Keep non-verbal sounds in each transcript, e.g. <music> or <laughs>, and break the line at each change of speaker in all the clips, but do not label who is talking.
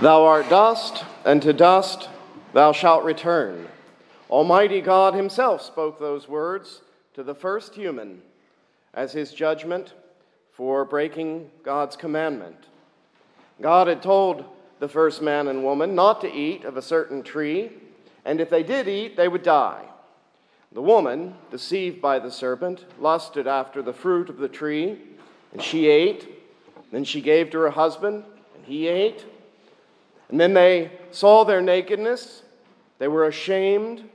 thou art dust, and to dust thou shalt return. Almighty God Himself spoke those words to the first human as his judgment for breaking God's commandment. God had told the first man and woman not to eat of a certain tree, and if they did eat, they would die. The woman, deceived by the serpent, lusted after the fruit of the tree, and she ate. Then she gave to her husband, and he ate. And then they saw their nakedness. They were ashamed.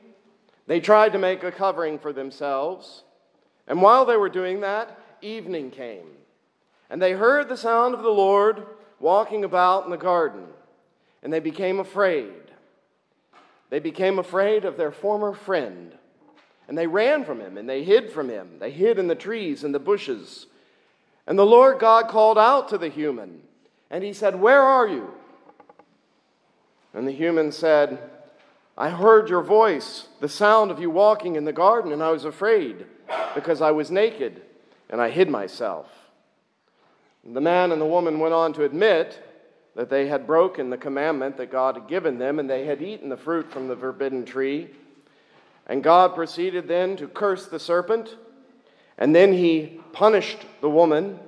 They tried to make a covering for themselves. And while they were doing that, evening came. And they heard the sound of the Lord walking about in the garden. And they became afraid. They became afraid of their former friend. And they ran from him and they hid from him. They hid in the trees and the bushes. And the Lord God called out to the human, and he said, Where are you? And the human said, I heard your voice, the sound of you walking in the garden, and I was afraid because I was naked and I hid myself. And the man and the woman went on to admit that they had broken the commandment that God had given them and they had eaten the fruit from the forbidden tree. And God proceeded then to curse the serpent and then he punished the woman.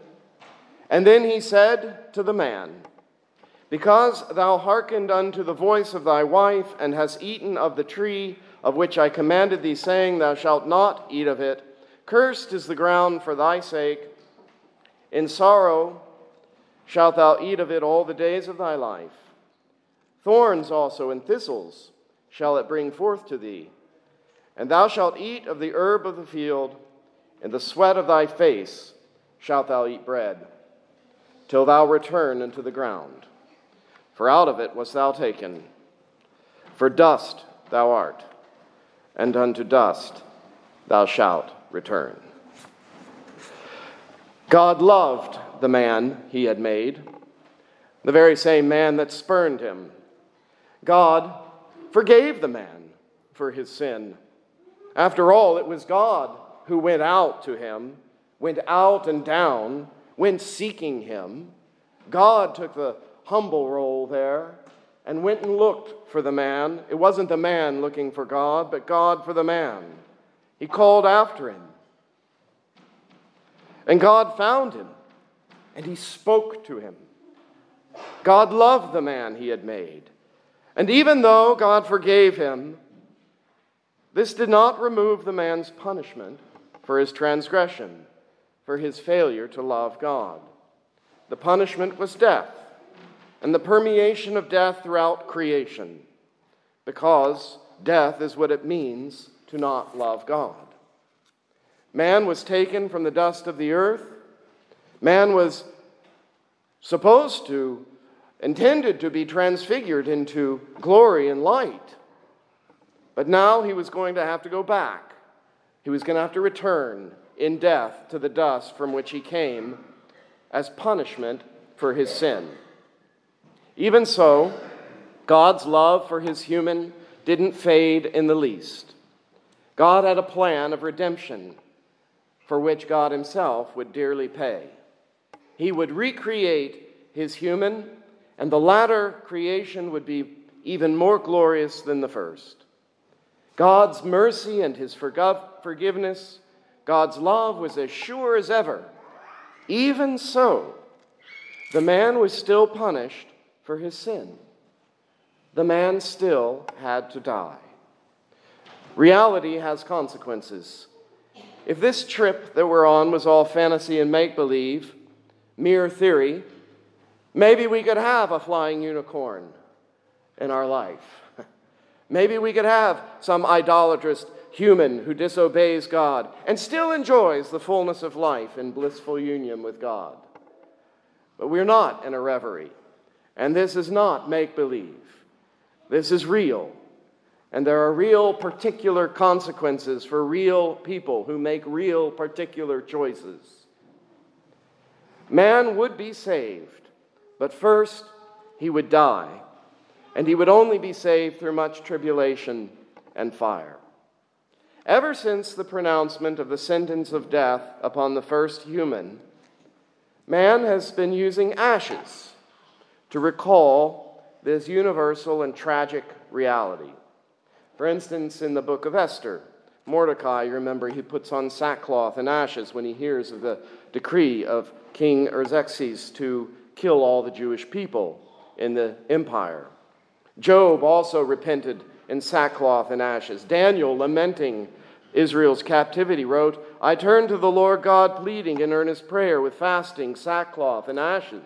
And then he said to the man, Because thou hearkened unto the voice of thy wife, and hast eaten of the tree of which I commanded thee, saying, Thou shalt not eat of it, cursed is the ground for thy sake. In sorrow shalt thou eat of it all the days of thy life. Thorns also and thistles shall it bring forth to thee. And thou shalt eat of the herb of the field. In the sweat of thy face shalt thou eat bread, till thou return unto the ground. For out of it wast thou taken. For dust thou art, and unto dust thou shalt return. God loved the man he had made, the very same man that spurned him. God forgave the man for his sin. After all, it was God who went out to him, went out and down, went seeking him. God took the humble role there and went and looked for the man. It wasn't the man looking for God, but God for the man. He called after him. And God found him, and he spoke to him. God loved the man he had made. And even though God forgave him, this did not remove the man's punishment for his transgression, for his failure to love God. The punishment was death, and the permeation of death throughout creation, because death is what it means to not love God. Man was taken from the dust of the earth. Man was supposed to, intended to be transfigured into glory and light. But now he was going to have to go back he was going to have to return in death to the dust from which he came as punishment for his sin. Even so, God's love for his human didn't fade in the least. God had a plan of redemption for which God himself would dearly pay. He would recreate his human, and the latter creation would be even more glorious than the first. God's mercy and his forgiveness, God's love was as sure as ever. Even so, the man was still punished for his sin. The man still had to die. Reality has consequences. If this trip that we're on was all fantasy and make believe, mere theory, maybe we could have a flying unicorn in our life. <laughs> Maybe we could have some idolatrous human who disobeys God and still enjoys the fullness of life in blissful union with God. But we're not in a reverie. And this is not make believe, this is real. And there are real particular consequences for real people who make real particular choices. Man would be saved, but first he would die, and he would only be saved through much tribulation and fire. Ever since the pronouncement of the sentence of death upon the first human, man has been using ashes to recall this universal and tragic reality. For instance, in the book of Esther, Mordecai, you remember, he puts on sackcloth and ashes when he hears of the decree of King Artaxerxes to kill all the Jewish people in the empire. Job also repented in sackcloth and ashes. Daniel, lamenting Israel's captivity, wrote, I turned to the Lord God, pleading in earnest prayer with fasting, sackcloth, and ashes.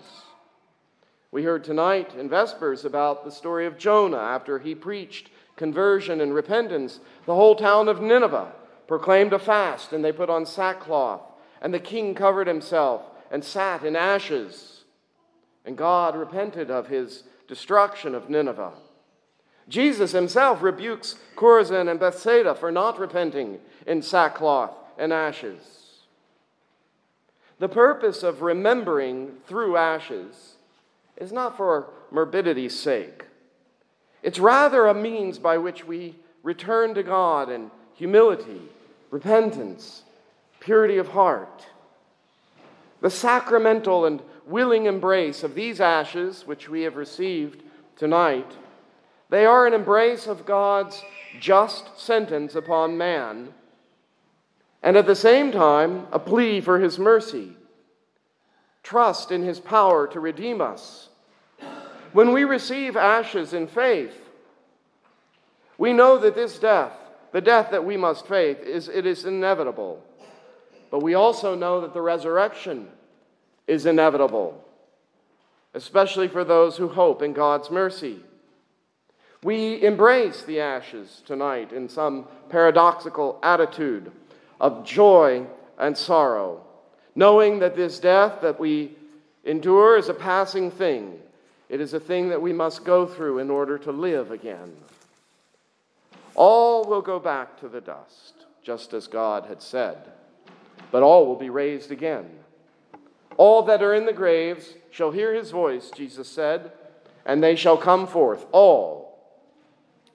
We heard tonight in Vespers about the story of Jonah after he preached conversion and repentance. The whole town of Nineveh proclaimed a fast, and they put on sackcloth, and the king covered himself and sat in ashes. And God repented of his destruction of Nineveh. Jesus himself rebukes Chorazin and Bethsaida for not repenting in sackcloth and ashes. The purpose of remembering through ashes is not for morbidity's sake. It's rather a means by which we return to God in humility, repentance, purity of heart. The sacramental and willing embrace of these ashes, which we have received tonight, they are an embrace of God's just sentence upon man, and at the same time, a plea for his mercy. Trust in his power to redeem us when we receive ashes in faith, we know that this death, the death that we must face, is, it is inevitable. But we also know that the resurrection is inevitable, especially for those who hope in God's mercy. We embrace the ashes tonight in some paradoxical attitude of joy and sorrow, knowing that this death that we endure is a passing thing it is a thing that we must go through in order to live again. All will go back to the dust, just as God had said, but all will be raised again. All that are in the graves shall hear his voice, Jesus said, and they shall come forth, all.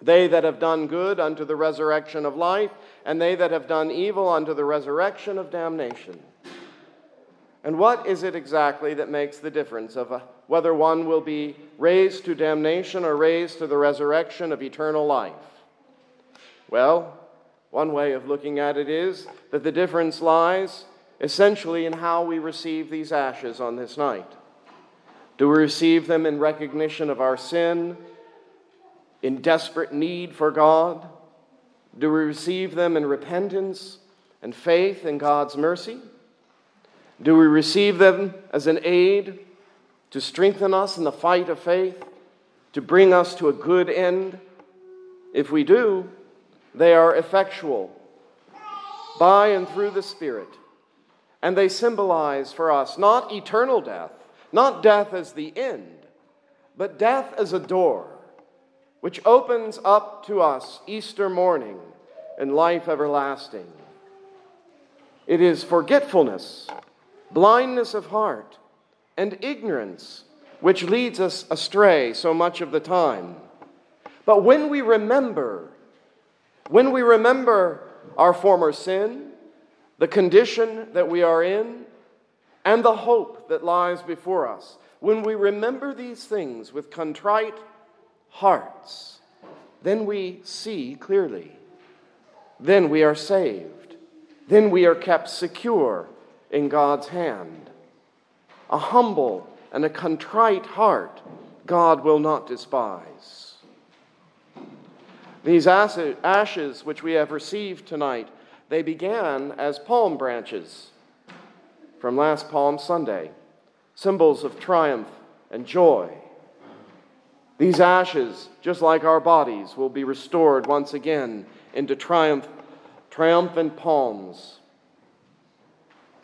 They that have done good unto the resurrection of life, and they that have done evil unto the resurrection of damnation. And what is it exactly that makes the difference of a, whether one will be raised to damnation or raised to the resurrection of eternal life? Well, one way of looking at it is that the difference lies essentially in how we receive these ashes on this night. Do we receive them in recognition of our sin, in desperate need for God? Do we receive them in repentance and faith in God's mercy? Do we receive them as an aid to strengthen us in the fight of faith, to bring us to a good end? If we do, they are effectual by and through the Spirit. And they symbolize for us not eternal death, not death as the end, but death as a door which opens up to us Easter morning and life everlasting. It is forgetfulness blindness of heart, and ignorance, which leads us astray so much of the time. But when we remember, when we remember our former sin, the condition that we are in, and the hope that lies before us, when we remember these things with contrite hearts, then we see clearly. Then we are saved. Then we are kept secure in God's hand. A humble and a contrite heart God will not despise. These ashes which we have received tonight, they began as palm branches from last Palm Sunday, symbols of triumph and joy. These ashes, just like our bodies, will be restored once again into triumph, triumphant palms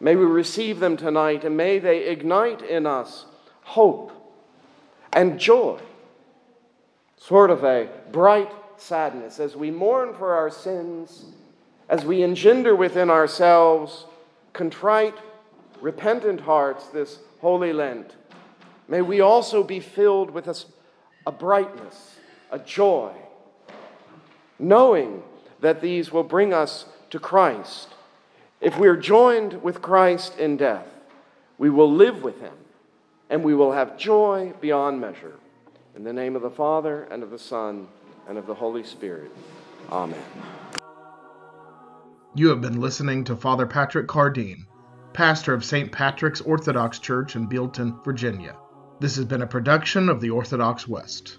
May we receive them tonight and may they ignite in us hope and joy, sort of a bright sadness as we mourn for our sins, as we engender within ourselves contrite, repentant hearts this Holy Lent. May we also be filled with a, a brightness, a joy, knowing that these will bring us to Christ. If we are joined with Christ in death, we will live with him and we will have joy beyond measure. In the name of the Father, and of the Son, and of the Holy Spirit. Amen.
You have been listening to Father Patrick Cardine, pastor of St. Patrick's Orthodox Church in Bealeton, Virginia. This has been a production of the Orthodox West.